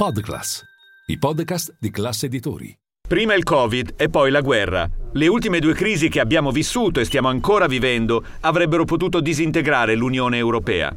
Podclass, i podcast di classe editori. Prima il Covid e poi la guerra. Le ultime due crisi che abbiamo vissuto e stiamo ancora vivendo avrebbero potuto disintegrare l'Unione Europea.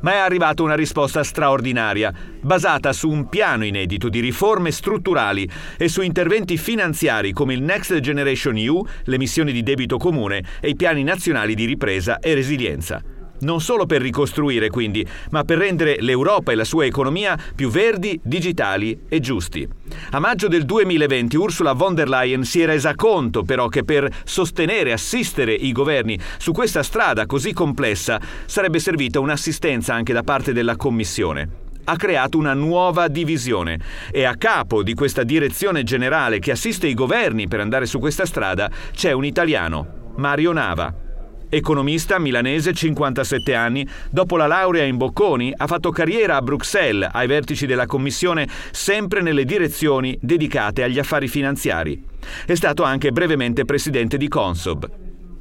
Ma è arrivata una risposta straordinaria, basata su un piano inedito di riforme strutturali e su interventi finanziari come il Next Generation EU, le missioni di debito comune e i piani nazionali di ripresa e resilienza non solo per ricostruire quindi, ma per rendere l'Europa e la sua economia più verdi, digitali e giusti. A maggio del 2020 Ursula von der Leyen si è resa conto però che per sostenere e assistere i governi su questa strada così complessa sarebbe servita un'assistenza anche da parte della Commissione ha creato una nuova divisione e a capo di questa direzione generale che assiste i governi per andare su questa strada c'è un italiano, Mario Nava. Economista milanese, 57 anni, dopo la laurea in Bocconi ha fatto carriera a Bruxelles ai vertici della Commissione sempre nelle direzioni dedicate agli affari finanziari. È stato anche brevemente presidente di Consob.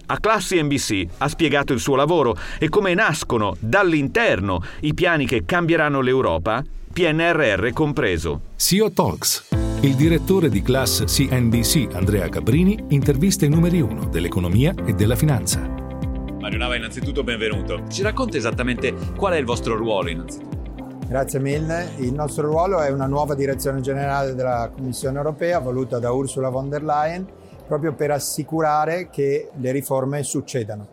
A Classi NBC ha spiegato il suo lavoro e come nascono dall'interno i piani che cambieranno l'Europa, PNRR compreso. CEO Talks. Il direttore di Class CNBC, Andrea Cabrini, intervista i numeri uno dell'economia e della finanza. Mario Nava, innanzitutto benvenuto. Ci racconta esattamente qual è il vostro ruolo innanzitutto? Grazie mille. Il nostro ruolo è una nuova direzione generale della Commissione europea voluta da Ursula von der Leyen proprio per assicurare che le riforme succedano.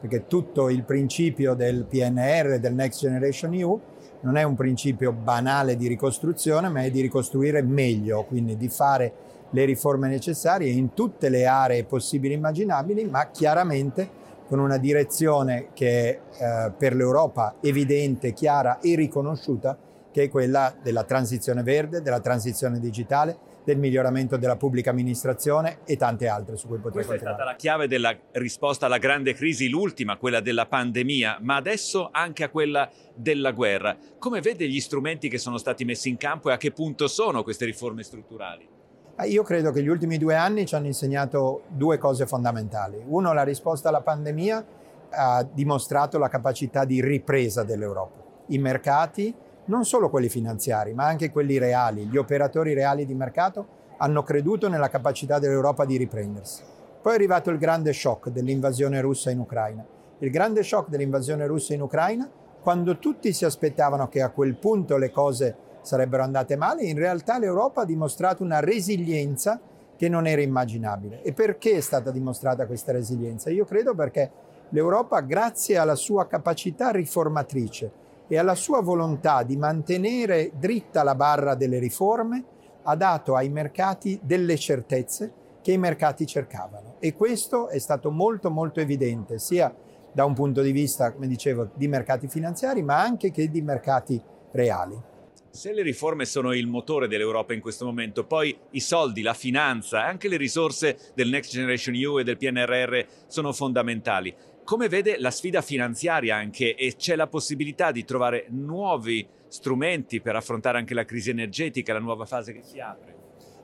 Perché tutto il principio del PNR, del Next Generation EU, non è un principio banale di ricostruzione, ma è di ricostruire meglio, quindi di fare le riforme necessarie in tutte le aree possibili e immaginabili, ma chiaramente con una direzione che è eh, per l'Europa evidente, chiara e riconosciuta, che è quella della transizione verde, della transizione digitale, del miglioramento della pubblica amministrazione e tante altre su cui potrei Questa continuare. è stata la chiave della risposta alla grande crisi, l'ultima, quella della pandemia, ma adesso anche a quella della guerra. Come vede gli strumenti che sono stati messi in campo e a che punto sono queste riforme strutturali? Io credo che gli ultimi due anni ci hanno insegnato due cose fondamentali. Uno, la risposta alla pandemia ha dimostrato la capacità di ripresa dell'Europa. I mercati, non solo quelli finanziari, ma anche quelli reali, gli operatori reali di mercato, hanno creduto nella capacità dell'Europa di riprendersi. Poi è arrivato il grande shock dell'invasione russa in Ucraina. Il grande shock dell'invasione russa in Ucraina, quando tutti si aspettavano che a quel punto le cose sarebbero andate male, in realtà l'Europa ha dimostrato una resilienza che non era immaginabile. E perché è stata dimostrata questa resilienza? Io credo perché l'Europa, grazie alla sua capacità riformatrice e alla sua volontà di mantenere dritta la barra delle riforme, ha dato ai mercati delle certezze che i mercati cercavano. E questo è stato molto molto evidente, sia da un punto di vista, come dicevo, di mercati finanziari, ma anche che di mercati reali. Se le riforme sono il motore dell'Europa in questo momento, poi i soldi, la finanza, anche le risorse del Next Generation EU e del PNRR sono fondamentali. Come vede la sfida finanziaria anche e c'è la possibilità di trovare nuovi strumenti per affrontare anche la crisi energetica, la nuova fase che si apre?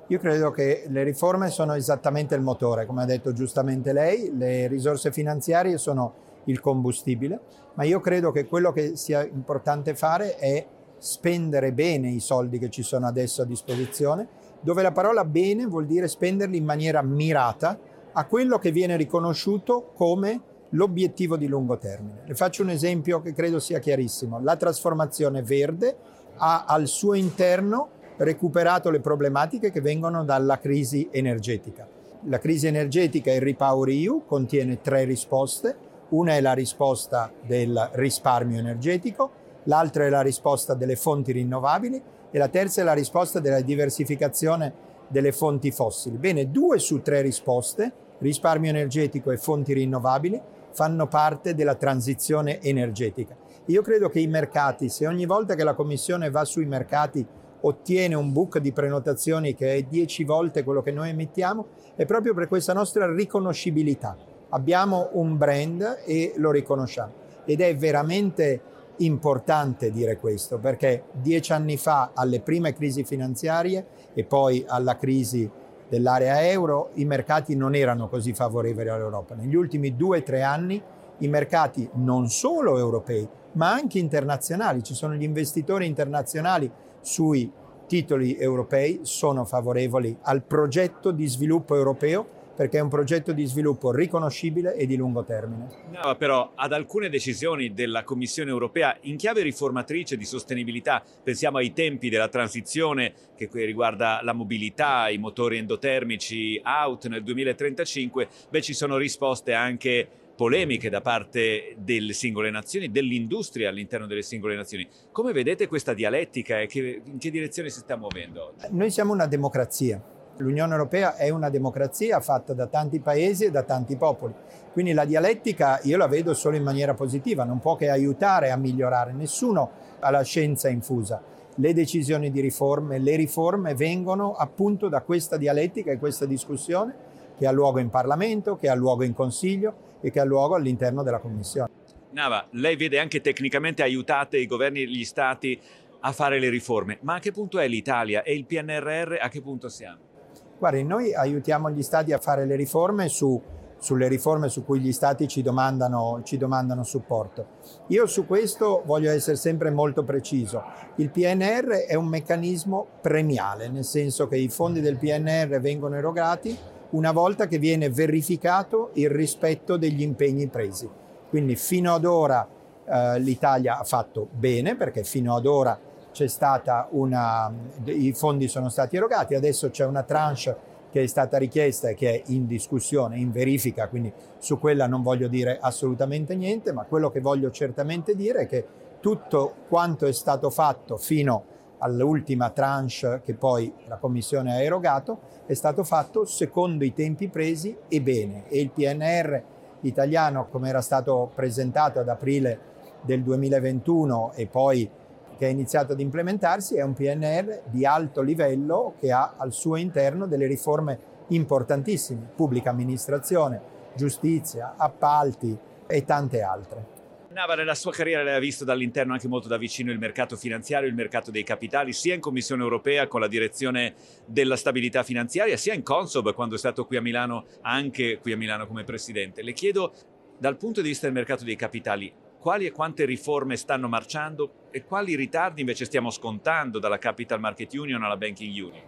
Io credo che le riforme sono esattamente il motore, come ha detto giustamente lei, le risorse finanziarie sono il combustibile, ma io credo che quello che sia importante fare è spendere bene i soldi che ci sono adesso a disposizione, dove la parola bene vuol dire spenderli in maniera mirata a quello che viene riconosciuto come l'obiettivo di lungo termine. Le faccio un esempio che credo sia chiarissimo. La trasformazione verde ha al suo interno recuperato le problematiche che vengono dalla crisi energetica. La crisi energetica e il Repower EU contiene tre risposte. Una è la risposta del risparmio energetico, l'altra è la risposta delle fonti rinnovabili e la terza è la risposta della diversificazione delle fonti fossili. Bene, due su tre risposte, risparmio energetico e fonti rinnovabili, fanno parte della transizione energetica. Io credo che i mercati, se ogni volta che la Commissione va sui mercati ottiene un book di prenotazioni che è dieci volte quello che noi emettiamo, è proprio per questa nostra riconoscibilità. Abbiamo un brand e lo riconosciamo. Ed è veramente importante dire questo perché dieci anni fa alle prime crisi finanziarie e poi alla crisi dell'area euro i mercati non erano così favorevoli all'Europa. Negli ultimi due o tre anni i mercati non solo europei ma anche internazionali, ci sono gli investitori internazionali sui titoli europei sono favorevoli al progetto di sviluppo europeo perché è un progetto di sviluppo riconoscibile e di lungo termine. No, però ad alcune decisioni della Commissione europea in chiave riformatrice di sostenibilità, pensiamo ai tempi della transizione che riguarda la mobilità, i motori endotermici out nel 2035, beh ci sono risposte anche polemiche da parte delle singole nazioni, dell'industria all'interno delle singole nazioni. Come vedete questa dialettica e in che direzione si sta muovendo oggi? Noi siamo una democrazia. L'Unione Europea è una democrazia fatta da tanti paesi e da tanti popoli. Quindi la dialettica io la vedo solo in maniera positiva, non può che aiutare a migliorare. Nessuno ha la scienza infusa. Le decisioni di riforme, le riforme vengono appunto da questa dialettica e questa discussione che ha luogo in Parlamento, che ha luogo in Consiglio e che ha luogo all'interno della Commissione. Nava, lei vede anche tecnicamente aiutate i governi e gli stati a fare le riforme, ma a che punto è l'Italia e il PNRR? A che punto siamo? Guardi, noi aiutiamo gli stati a fare le riforme su, sulle riforme su cui gli stati ci domandano, ci domandano supporto. Io su questo voglio essere sempre molto preciso. Il PNR è un meccanismo premiale, nel senso che i fondi del PNR vengono erogati una volta che viene verificato il rispetto degli impegni presi. Quindi fino ad ora eh, l'Italia ha fatto bene perché fino ad ora c'è stata una, i fondi sono stati erogati, adesso c'è una tranche che è stata richiesta e che è in discussione, in verifica, quindi su quella non voglio dire assolutamente niente, ma quello che voglio certamente dire è che tutto quanto è stato fatto fino all'ultima tranche che poi la Commissione ha erogato, è stato fatto secondo i tempi presi e bene. E il PNR italiano, come era stato presentato ad aprile del 2021 e poi che è iniziato ad implementarsi, è un PNR di alto livello che ha al suo interno delle riforme importantissime, pubblica amministrazione, giustizia, appalti e tante altre. Nava nella sua carriera lei ha visto dall'interno anche molto da vicino il mercato finanziario, il mercato dei capitali, sia in Commissione europea con la direzione della stabilità finanziaria, sia in Consob quando è stato qui a Milano, anche qui a Milano come presidente. Le chiedo dal punto di vista del mercato dei capitali, quali e quante riforme stanno marciando e quali ritardi invece stiamo scontando dalla Capital Market Union alla Banking Union?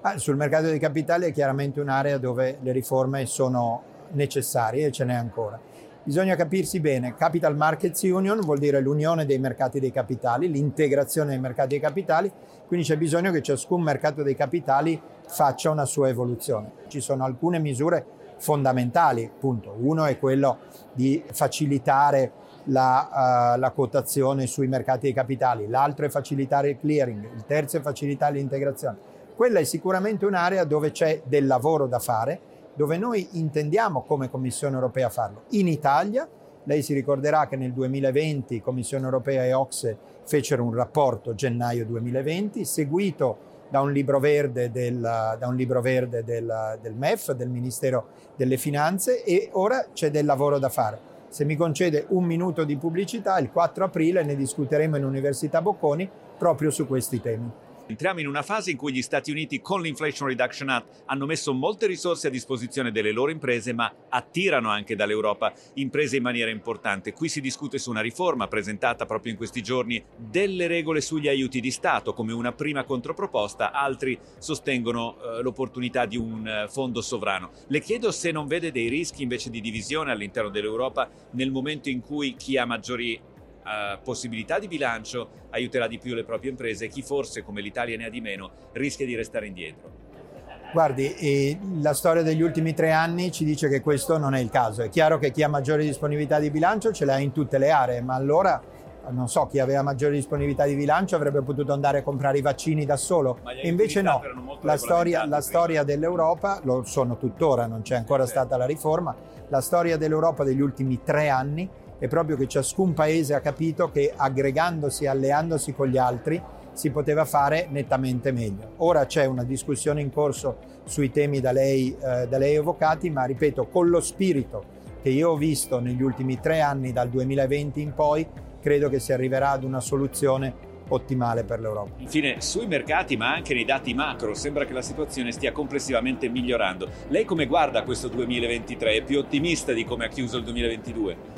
Ah, sul mercato dei capitali è chiaramente un'area dove le riforme sono necessarie e ce n'è ancora. Bisogna capirsi bene, Capital Markets Union vuol dire l'unione dei mercati dei capitali, l'integrazione dei mercati dei capitali, quindi c'è bisogno che ciascun mercato dei capitali faccia una sua evoluzione. Ci sono alcune misure fondamentali, appunto. Uno è quello di facilitare la, uh, la, quotazione sui mercati dei capitali, l'altro è facilitare il clearing, il terzo è facilitare l'integrazione. Quella è sicuramente un'area dove c'è del lavoro da fare dove noi intendiamo come Commissione europea farlo. In Italia, lei si ricorderà che nel 2020 Commissione europea e Ocse fecero un rapporto gennaio 2020, seguito da un libro verde del, libro verde del, del MEF, del Ministero delle Finanze, e ora c'è del lavoro da fare. Se mi concede un minuto di pubblicità, il 4 aprile ne discuteremo in Università Bocconi proprio su questi temi. Entriamo in una fase in cui gli Stati Uniti con l'Inflation Reduction Act hanno messo molte risorse a disposizione delle loro imprese, ma attirano anche dall'Europa imprese in maniera importante. Qui si discute su una riforma presentata proprio in questi giorni delle regole sugli aiuti di Stato come una prima controproposta, altri sostengono eh, l'opportunità di un eh, fondo sovrano. Le chiedo se non vede dei rischi invece di divisione all'interno dell'Europa nel momento in cui chi ha maggiori uh, possibilità di bilancio aiuterà di più le proprie imprese, chi forse come l'Italia ne ha di meno rischia di restare indietro. Guardi, la storia degli ultimi tre anni ci dice che questo non è il caso. È chiaro che chi ha maggiore disponibilità di bilancio ce l'ha in tutte le aree, ma allora non so, chi aveva maggiore disponibilità di bilancio avrebbe potuto andare a comprare i vaccini da solo. E invece no, la storia, la storia, dell'Europa, lo sono tuttora, non c'è ancora stata la riforma, la storia dell'Europa degli ultimi tre anni è proprio che ciascun paese ha capito che aggregandosi e alleandosi con gli altri si poteva fare nettamente meglio. Ora c'è una discussione in corso sui temi da lei, eh, da lei evocati, ma ripeto, con lo spirito che io ho visto negli ultimi tre anni, dal 2020 in poi, credo che si arriverà ad una soluzione ottimale per l'Europa. Infine, sui mercati ma anche nei dati macro sembra che la situazione stia complessivamente migliorando. Lei come guarda questo 2023? È più ottimista di come ha chiuso il 2022?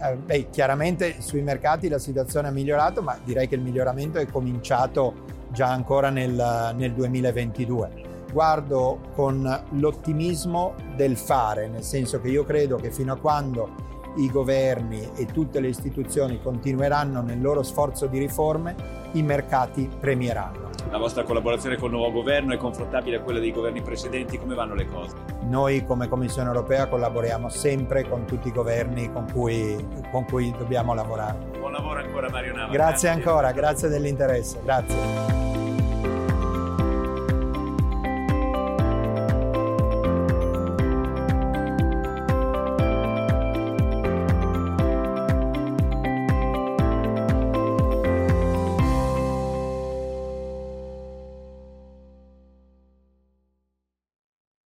Eh, beh, chiaramente sui mercati la situazione è migliorato, ma direi che il miglioramento è cominciato già ancora nel, nel 2022 guardo con l'ottimismo del fare, nel senso che io credo che fino a quando i governi e tutte le istituzioni continueranno nel loro sforzo di riforme, i mercati premieranno. La vostra collaborazione con il nuovo governo è confrontabile a quella dei governi precedenti? Come vanno le cose? Noi come Commissione europea collaboriamo sempre con tutti i governi con cui, con cui dobbiamo lavorare. Buon lavoro ancora Mario Nava. Grazie, grazie ancora, grazie dell'interesse. Grazie.